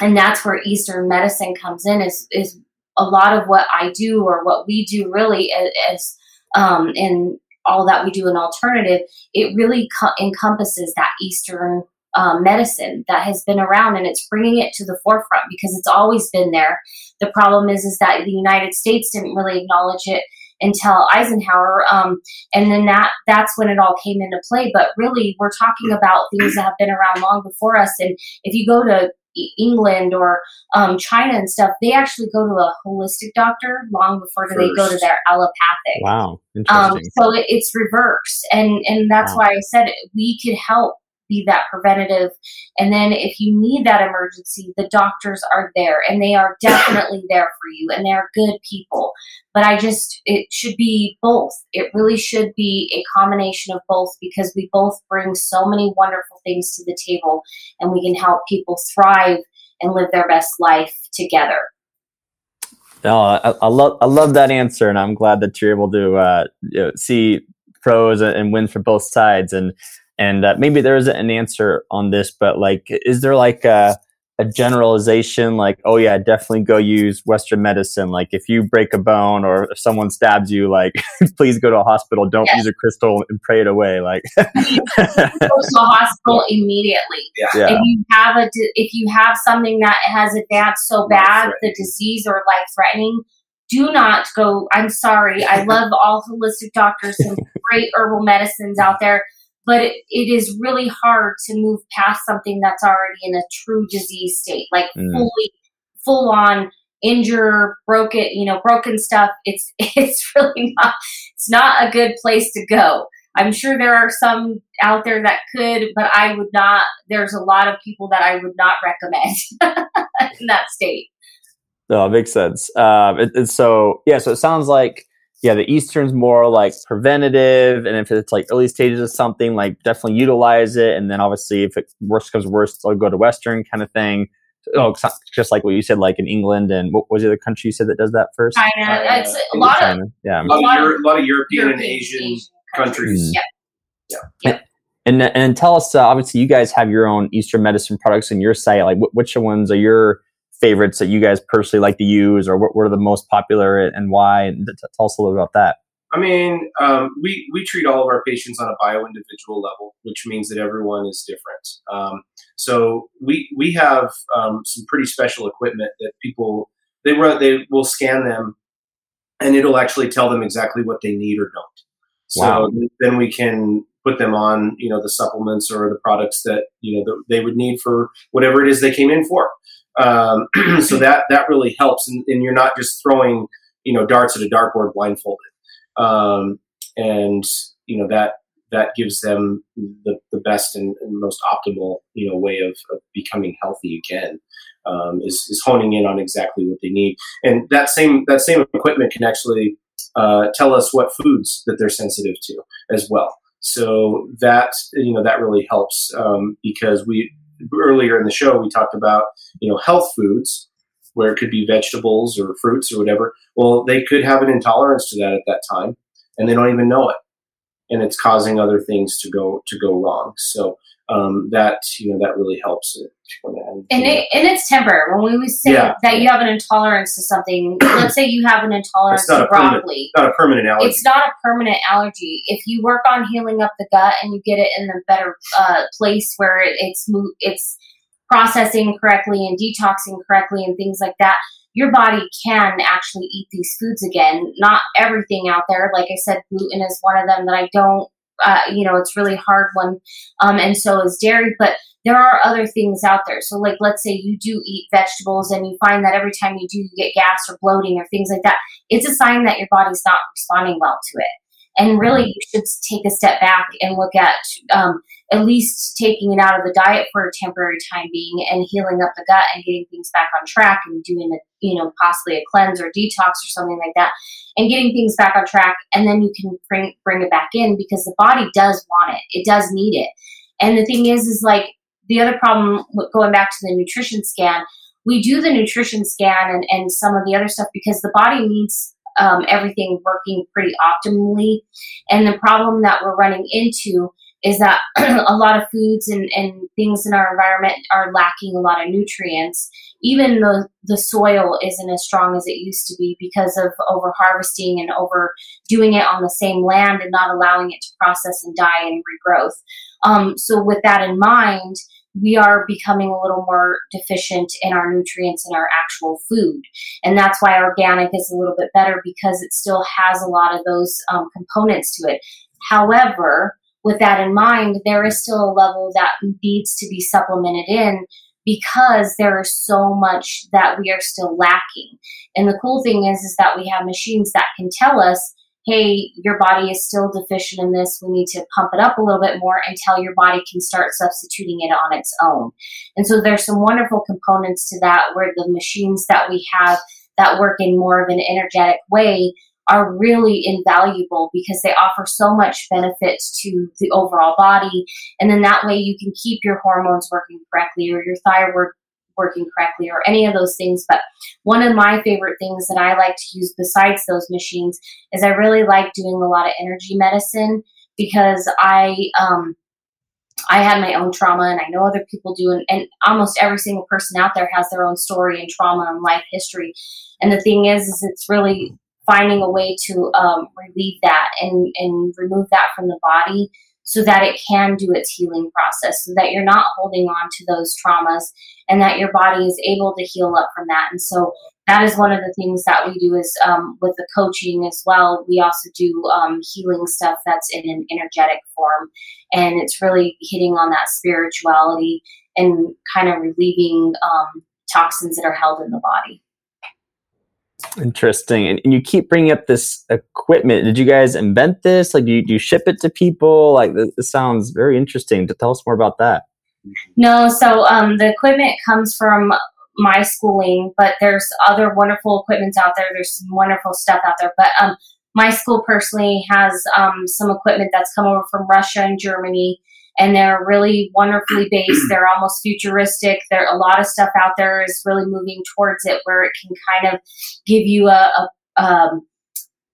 And that's where Eastern medicine comes in is, is a lot of what I do or what we do really as um, in all that we do in alternative, it really co- encompasses that Eastern um, medicine that has been around and it's bringing it to the forefront because it's always been there. The problem is is that the United States didn't really acknowledge it until Eisenhower, um, and then that that's when it all came into play. But really, we're talking about things that have been around long before us. And if you go to England or um, China and stuff, they actually go to a holistic doctor long before First. they go to their allopathic. Wow, um, so it, it's reverse, and and that's wow. why I said we could help be that preventative. And then if you need that emergency, the doctors are there and they are definitely there for you and they're good people. But I just, it should be both. It really should be a combination of both because we both bring so many wonderful things to the table and we can help people thrive and live their best life together. No, I, I, love I love that answer, and I'm glad that you're able to uh, you know, see pros and wins for both sides. And and uh, maybe there isn't an answer on this but like is there like a, a generalization like oh yeah definitely go use western medicine. Like if you break a bone or if someone stabs you like please go to a hospital. Don't use a crystal and pray it away like go to a hospital immediately. Yeah. yeah. if you have a if you have something that has advanced so bad the disease or life threatening do not go i'm sorry i love all holistic doctors and great herbal medicines out there but it, it is really hard to move past something that's already in a true disease state, like mm. fully, full on injure, broken, you know, broken stuff. It's it's really not. It's not a good place to go. I'm sure there are some out there that could, but I would not. There's a lot of people that I would not recommend in that state. No, it makes sense. Um, it, so yeah, so it sounds like yeah, the Eastern's more like preventative, and if it's like early stages of something, like definitely utilize it. And then obviously, if it worse comes worse, I'll go to Western kind of thing. Oh, just like what you said, like in England and what was the other country you said that does that first? China. Uh, it's a lot China. of yeah, a lot, of, Euro- a lot of European, European and Asian, Asian countries. countries. Yeah. Yeah. yeah. And, and tell us, uh, obviously, you guys have your own Eastern medicine products in your site. Like, which ones are your favorites that you guys personally like to use, or what, what are the most popular and why? And tell us a little about that. I mean, um, we we treat all of our patients on a bio individual level, which means that everyone is different. Um, so we we have um, some pretty special equipment that people they run they will scan them, and it'll actually tell them exactly what they need or don't. So wow. then we can put them on you know the supplements or the products that you know the, they would need for whatever it is they came in for. Um, so that that really helps, and, and, you're not just throwing you know darts at a dartboard blindfolded, um, and you know that that gives them the, the best and, and most optimal you know way of, of becoming healthy again. Um, is, is honing in on exactly what they need, and that same that same equipment can actually uh, tell us what foods that they're sensitive to as well. So that you know that really helps um, because we earlier in the show we talked about you know health foods where it could be vegetables or fruits or whatever. Well, they could have an intolerance to that at that time, and they don't even know it, and it's causing other things to go to go wrong. So um, that you know that really helps it. And, it, and it's temper. When we say yeah. that you have an intolerance to something, let's say you have an intolerance to broccoli. Not a permanent allergy. It's not a permanent allergy. If you work on healing up the gut and you get it in a better uh, place where it, it's it's processing correctly and detoxing correctly and things like that, your body can actually eat these foods again. Not everything out there. Like I said, gluten is one of them that I don't uh, you know, it's really hard one. Um, and so is dairy, but there are other things out there. So, like, let's say you do eat vegetables and you find that every time you do, you get gas or bloating or things like that. It's a sign that your body's not responding well to it. And really, you should take a step back and look at um, at least taking it out of the diet for a temporary time being and healing up the gut and getting things back on track and doing a, you know, possibly a cleanse or detox or something like that and getting things back on track. And then you can bring, bring it back in because the body does want it. It does need it. And the thing is, is like the other problem going back to the nutrition scan, we do the nutrition scan and, and some of the other stuff because the body needs um, everything working pretty optimally. And the problem that we're running into is that a lot of foods and, and things in our environment are lacking a lot of nutrients. Even the, the soil isn't as strong as it used to be because of over harvesting and over doing it on the same land and not allowing it to process and die and regrowth. Um, so, with that in mind, we are becoming a little more deficient in our nutrients in our actual food. And that's why organic is a little bit better because it still has a lot of those um, components to it. However, with that in mind, there is still a level that needs to be supplemented in because there is so much that we are still lacking. And the cool thing is, is that we have machines that can tell us hey, your body is still deficient in this. We need to pump it up a little bit more until your body can start substituting it on its own. And so there's some wonderful components to that where the machines that we have that work in more of an energetic way are really invaluable because they offer so much benefits to the overall body. And then that way you can keep your hormones working correctly or your thyroid working correctly or any of those things. But one of my favorite things that I like to use besides those machines is I really like doing a lot of energy medicine because I um, I had my own trauma and I know other people do and, and almost every single person out there has their own story and trauma and life history. And the thing is is it's really finding a way to um, relieve that and, and remove that from the body so that it can do its healing process, so that you're not holding on to those traumas and that your body is able to heal up from that. And so that is one of the things that we do is um, with the coaching as well. We also do um, healing stuff that's in an energetic form, and it's really hitting on that spirituality and kind of relieving um, toxins that are held in the body. Interesting. And, and, you keep bringing up this equipment. Did you guys invent this? Like, do you, do you ship it to people? Like, this, this, sounds very interesting. To tell us more about that. No, so um, the equipment comes from my schooling, but there's other wonderful equipment out there. There's some wonderful stuff out there. But um, my school personally has um, some equipment that's come over from Russia and Germany, and they're really wonderfully based. They're almost futuristic. There a lot of stuff out there is really moving towards it, where it can kind of give you a, a um,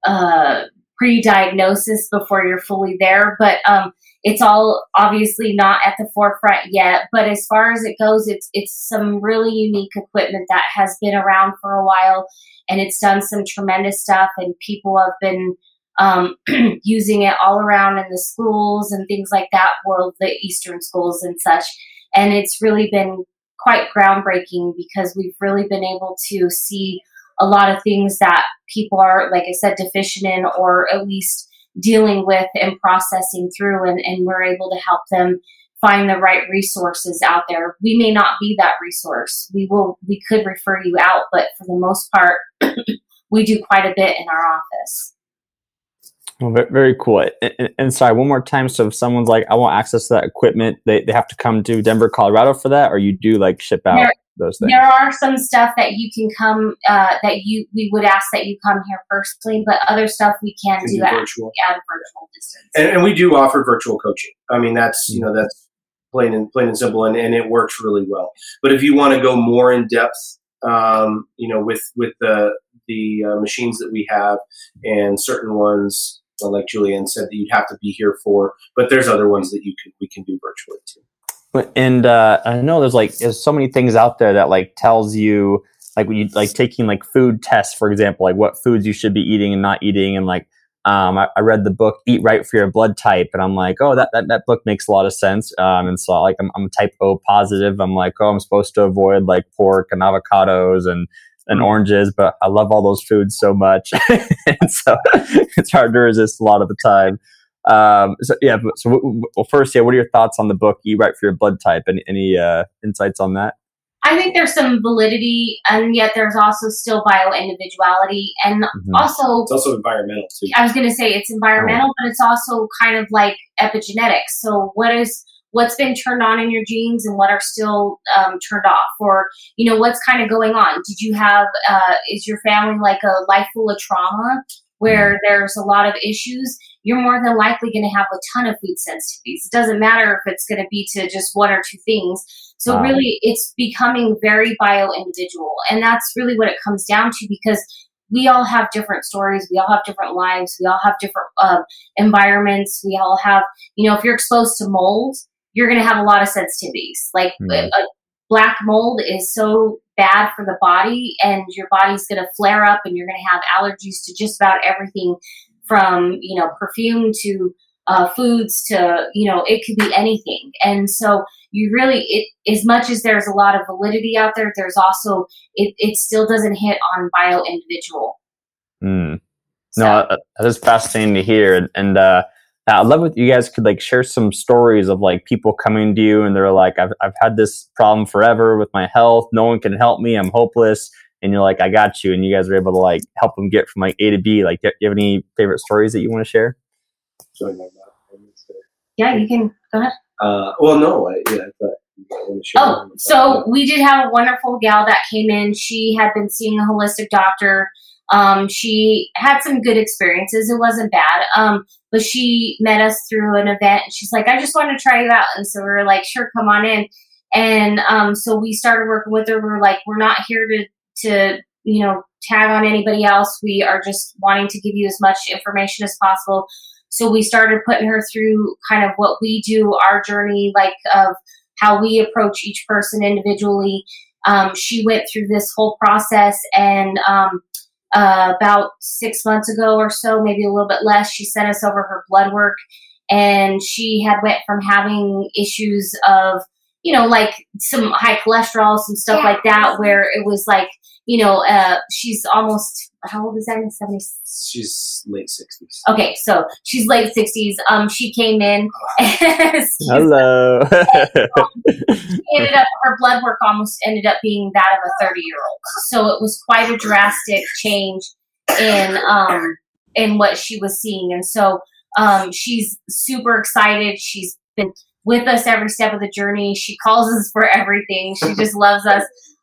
uh, pre-diagnosis before you're fully there. But um, it's all obviously not at the forefront yet. But as far as it goes, it's it's some really unique equipment that has been around for a while, and it's done some tremendous stuff, and people have been um, using it all around in the schools and things like that, world the Eastern schools and such. And it's really been quite groundbreaking because we've really been able to see a lot of things that people are, like I said, deficient in or at least dealing with and processing through. And, and we're able to help them find the right resources out there. We may not be that resource. We will, we could refer you out, but for the most part, we do quite a bit in our office. Well, very cool. And, and, sorry, one more time. So if someone's like, I want access to that equipment, they, they have to come to Denver, Colorado for that, or you do like ship out there, those things? There are some stuff that you can come, uh, that you, we would ask that you come here personally, but other stuff we can, can do, do at, virtual. at virtual distance. And, and, we do offer virtual coaching. I mean, that's, you know, that's plain and plain and simple and, and it works really well. But if you want to go more in depth, um, you know, with, with the, the uh, machines that we have and certain ones like Julianne said that you'd have to be here for. But there's other ones that you can we can do virtually too. And uh, I know there's like there's so many things out there that like tells you like you like taking like food tests for example like what foods you should be eating and not eating and like um, I, I, read the book Eat Right for Your Blood Type, and I'm like, oh, that, that, that book makes a lot of sense. Um, and so, like, I'm, I'm type O positive. I'm like, oh, I'm supposed to avoid like pork and avocados and and mm. oranges, but I love all those foods so much, and so it's hard to resist a lot of the time. Um, so yeah, so well, first, yeah, what are your thoughts on the book you write for Your Blood Type"? Any, any uh, insights on that? I think there's some validity, and yet there's also still bio individuality, and mm-hmm. also it's also environmental too. I was going to say it's environmental, oh. but it's also kind of like epigenetics. So what is what's been turned on in your genes and what are still um, turned off or you know what's kind of going on did you have uh, is your family like a life full of trauma where mm-hmm. there's a lot of issues you're more than likely going to have a ton of food sensitivities it doesn't matter if it's going to be to just one or two things so wow. really it's becoming very bio individual and that's really what it comes down to because we all have different stories. We all have different lives. We all have different uh, environments. We all have, you know, if you're exposed to mold, you're going to have a lot of sensitivities. Like mm. black mold is so bad for the body, and your body's going to flare up, and you're going to have allergies to just about everything from you know perfume to uh, foods to you know it could be anything and so you really it as much as there's a lot of validity out there there's also it, it still doesn't hit on bio individual mm. no that is fascinating to hear and, and uh, I'd love if you guys could like share some stories of like people coming to you and they're like, I've, I've had this problem forever with my health. No one can help me. I'm hopeless. And you're like, I got you. And you guys are able to like help them get from like A to B. Like, do you have any favorite stories that you want to share? Yeah, you can go ahead. Uh, well, no, I, yeah, I Oh, so we did have a wonderful gal that came in. She had been seeing a holistic doctor um, she had some good experiences. It wasn't bad. Um, but she met us through an event. She's like, I just want to try you out. And so we are like, sure, come on in. And um, so we started working with her. We are like, we're not here to, to, you know, tag on anybody else. We are just wanting to give you as much information as possible. So we started putting her through kind of what we do, our journey, like of how we approach each person individually. Um, she went through this whole process and um, uh, about six months ago or so, maybe a little bit less. She sent us over her blood work, and she had went from having issues of you know like some high cholesterol, some stuff yeah. like that, where it was like you know uh, she's almost how old is that? Seventy. She's late sixties. Okay, so she's late sixties. Um, she came in. Hello. ended up her blood work almost ended up being that of a thirty year old. So it was quite a drastic change in um in what she was seeing, and so um she's super excited. She's been with us every step of the journey. She calls us for everything. She just loves us.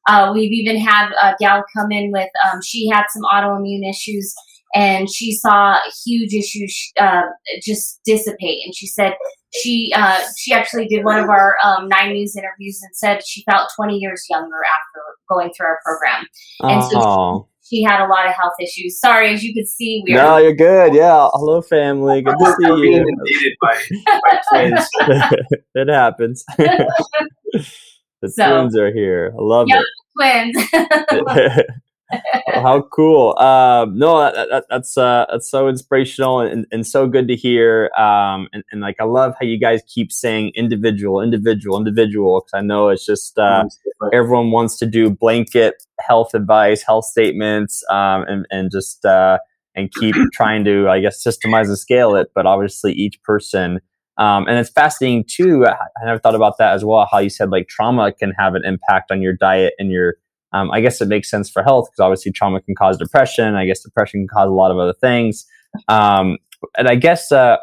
Uh, we've even had a gal come in with, um, she had some autoimmune issues and she saw huge issues uh, just dissipate. And she said she uh, she actually did one of our um, Nine News interviews and said she felt 20 years younger after going through our program. And so she, she had a lot of health issues. Sorry, as you can see, we No, are. No, you're good. Yeah. Hello, family. Good to see you. by, by twins. it happens. the So- twins are here. I love Yep. it. Twins. How cool. Um no that, that, that's uh that's so inspirational and, and so good to hear. Um and, and like i love how you guys keep saying individual individual individual because i know it's just uh everyone wants to do blanket health advice health statements um and, and just uh and keep trying to i guess systemize and scale it. But obviously each person um, and it's fascinating too i never thought about that as well how you said like trauma can have an impact on your diet and your um, I guess it makes sense for health because obviously trauma can cause depression. I guess depression can cause a lot of other things. Um, and I guess, uh,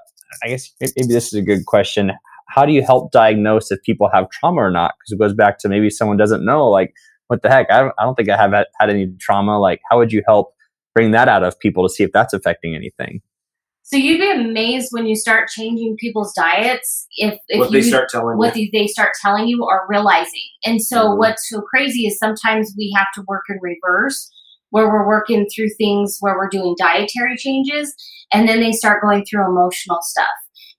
I guess maybe this is a good question. How do you help diagnose if people have trauma or not? Because it goes back to maybe someone doesn't know, like, what the heck? I don't, I don't think I have had any trauma. Like, how would you help bring that out of people to see if that's affecting anything? So you'd be amazed when you start changing people's diets if if what you they start telling what you. they start telling you or realizing. And so Mhm. what's so crazy is sometimes we have to work in reverse where we're working through things where we're doing dietary changes and then they start going through emotional stuff.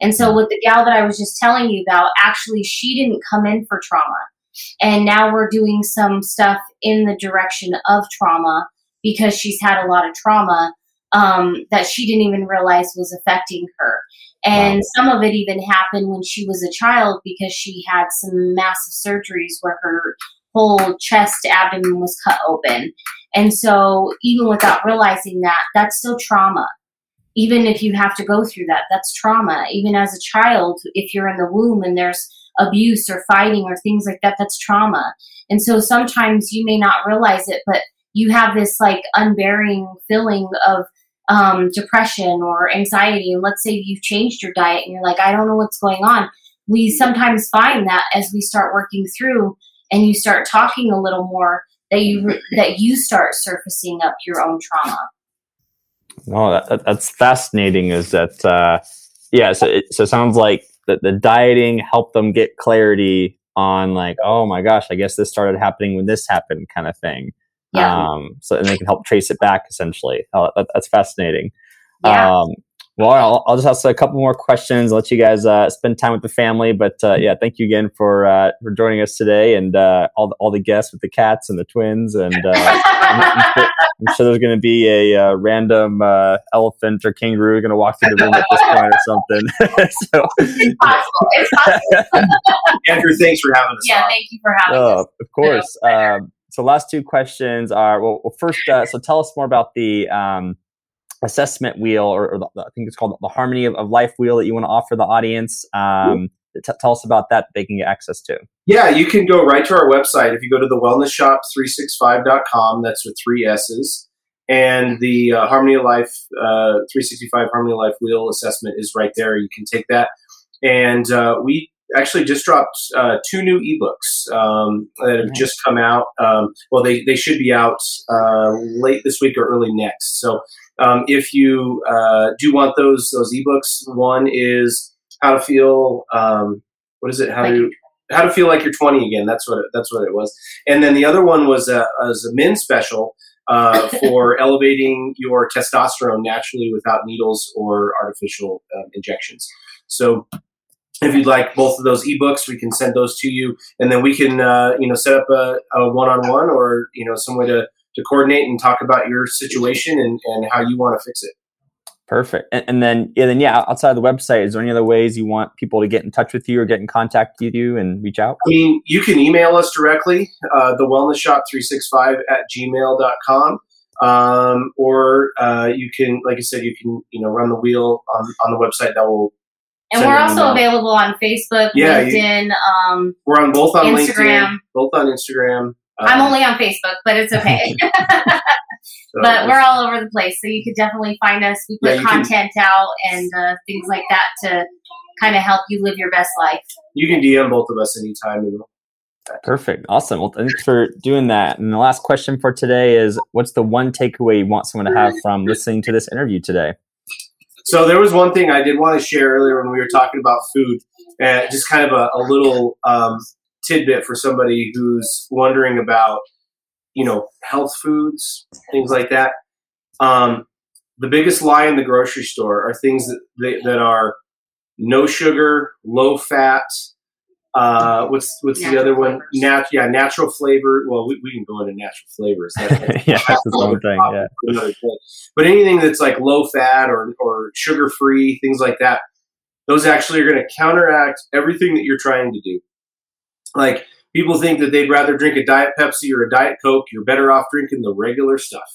And so with the gal that I was just telling you about, actually she didn't come in for trauma. And now we're doing some stuff in the direction of trauma because she's had a lot of trauma um, that she didn't even realize was affecting her. And some of it even happened when she was a child because she had some massive surgeries where her whole chest, abdomen was cut open. And so, even without realizing that, that's still trauma. Even if you have to go through that, that's trauma. Even as a child, if you're in the womb and there's abuse or fighting or things like that, that's trauma. And so, sometimes you may not realize it, but you have this like unbearing feeling of um, depression or anxiety, and let's say you've changed your diet and you're like, I don't know what's going on. We sometimes find that as we start working through and you start talking a little more, that you that you start surfacing up your own trauma. No, that, that, that's fascinating. Is that uh, yeah? So it, so it sounds like the, the dieting helped them get clarity on like, oh my gosh, I guess this started happening when this happened, kind of thing. Yeah. Um, so and they can help trace it back essentially. Oh, that, that's fascinating. Yeah. Um, well, I'll, I'll just ask a couple more questions. Let you guys uh, spend time with the family. But uh, yeah, thank you again for uh, for joining us today and uh, all the, all the guests with the cats and the twins. And uh, I'm, I'm sure, I'm sure there's going to be a uh, random uh, elephant or kangaroo going to walk through the room at this point or something. so, it's possible. It's possible. Andrew, thanks for having us. Yeah, on. thank you for having oh, us. of course. Um, so, last two questions are well, well first, uh, so tell us more about the um, assessment wheel, or, or the, I think it's called the Harmony of, of Life wheel that you want to offer the audience. Um, t- tell us about that, they can get access to. Yeah, you can go right to our website. If you go to the wellnessshop365.com, that's with three S's. And the uh, Harmony of Life uh, 365 Harmony of Life Wheel assessment is right there. You can take that. And uh, we actually just dropped uh, two new ebooks um, that have Nice. just come out. Um, well, they, they should be out uh, late this week or early next. So um, if you uh, do want those those ebooks, one is how to feel. Um, what is it? How to how to feel like you're 20 again. That's what it, that's what it was. And then the other one was a was a men's special uh, for elevating your testosterone naturally without needles or artificial um, injections. So. If you'd like both of those ebooks, we can send those to you, and then we can, uh, you know, set up a, a one-on-one or you know some way to to coordinate and talk about your situation and, and how you want to fix it. Perfect. And, and then, yeah, then, yeah, outside of the website, is there any other ways you want people to get in touch with you or get in contact with you and reach out? I mean, you can email us directly, uh, the wellness shop 365 at gmail.com. Um, or uh, you can, like I said, you can, you know, run the wheel on, on the website that will, And we're also email. available on Facebook, Yeah, you- LinkedIn. um, we're on both on LinkedIn, Instagram. both on Instagram. I'm Um, only on Facebook, but it's okay. so but we're all over the place, so you could definitely find us. We put Yeah, you can- content out and uh, things like that to kind of help you live your best life. you can DM both of us anytime and Perfect. Awesome. Well, thanks for doing that. And the last question for today is what's the one takeaway you want someone to have from listening to this interview today? So there was one thing I did want to share earlier when we were talking about food, and uh, just kind of a, a little um, tidbit for somebody who's wondering about, you know, health foods, things like that. Um, the biggest lie in the grocery store are things that that are no sugar, low fat, uh, what's what's natural the other one? Nat- yeah, natural flavor. Well, we, we can go into natural flavors. That, yeah, that's the thing. Yeah. But anything that's like low fat or or sugar free, things like that, those actually are going to counteract everything that you're trying to do. Like people think that they'd rather drink a diet Pepsi or a diet Coke. You're better off drinking the regular stuff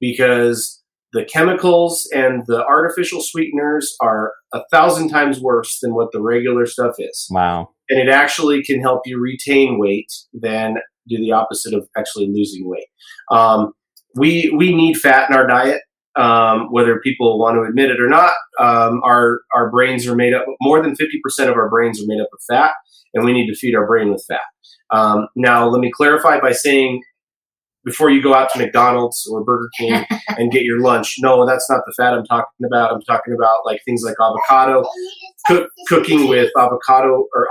because the chemicals and the artificial sweeteners are a thousand times worse than what the regular stuff is. Wow and it actually can help you retain weight than do the opposite of actually losing weight. Um, we we need fat in our diet, um, whether people want to admit it or not. Um, our our brains are made up more than fifty percent of our brains are made up of fat, and we need to feed our brain with fat. Um, now, let me clarify by saying before you go out to McDonald's or Burger King and get your lunch. No, that's not the fat I'm talking about. I'm talking about like things like avocado, cook, cooking with avocado or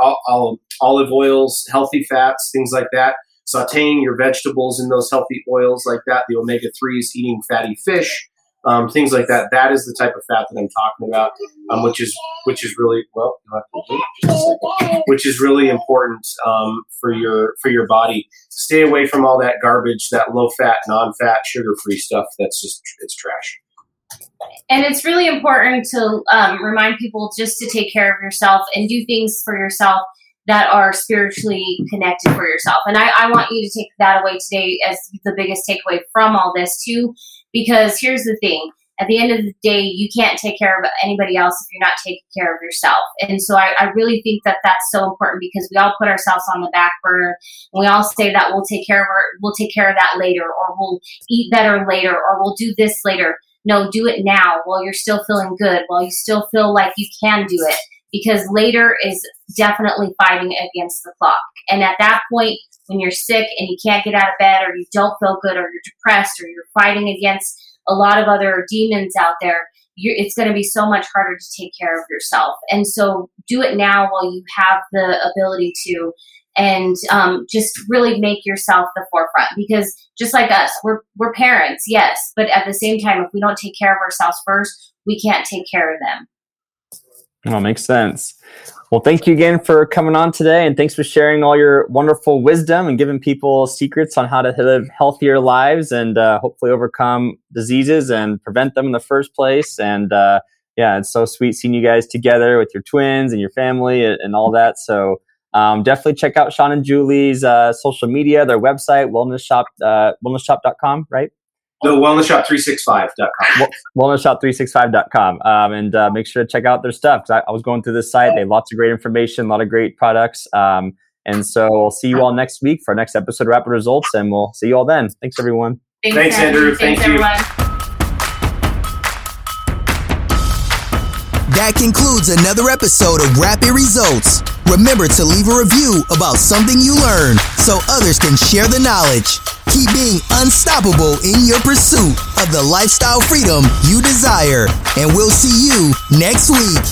olive oils, healthy fats, things like that. Sauteing your vegetables in those healthy oils like that, the omega 3s, eating fatty fish, um, things like that. That is the type of fat that I'm talking about, um, which is which is really well, which is really important um, for your for your body. Stay away from all that garbage, that low fat, non fat, sugar free stuff. That's just it's trash. And it's really important to um, remind people just to take care of yourself and do things for yourself that are spiritually connected for yourself. And I, I want you to take that away today as the biggest takeaway from all this too because here's the thing at the end of the day, you can't take care of anybody else if you're not taking care of yourself. And so I, I, really think that that's so important because we all put ourselves on the back burner. And we all say that we'll take care of our, we'll take care of that later, or we'll eat better later, or we'll do this later. No, do it now while you're still feeling good, while you still feel like you can do it. Because later is definitely fighting against the clock. And at that point, when you're sick and you can't get out of bed or you don't feel good or you're depressed or you're fighting against a lot of other demons out there, it's going to be so much harder to take care of yourself. And so do it now while you have the ability to. And um, just really make yourself the forefront because just like us, we're, we're parents, yes, but at the same time, if we don't take care of ourselves first, we can't take care of them. Well, makes sense. Well, thank you again for coming on today, and thanks for sharing all your wonderful wisdom and giving people secrets on how to live healthier lives and uh, hopefully overcome diseases and prevent them in the first place. And uh, yeah, it's so sweet seeing you guys together with your twins and your family and, and all that. So um, definitely check out Shawn and Juli's uh, social media, their website, wellnessshop, uh, wellnessshop.com, right? No, wellnessshop365.com. Wellnessshop365.com. Um, and uh, make sure to check out their stuff. I, I, was going through this site. They have lots of great information, a lot of great products. Um, and so we'll see you all next week for our next episode of Rapid Results. And we'll see you all then. Thanks, everyone. Thanks, Thanks Andrew. Thanks, Thank you. Everyone. That concludes another episode of Rapid Results. Remember to leave a review about something you learned so others can share the knowledge. Keep being unstoppable in your pursuit of the lifestyle freedom you desire, and we'll see you next week.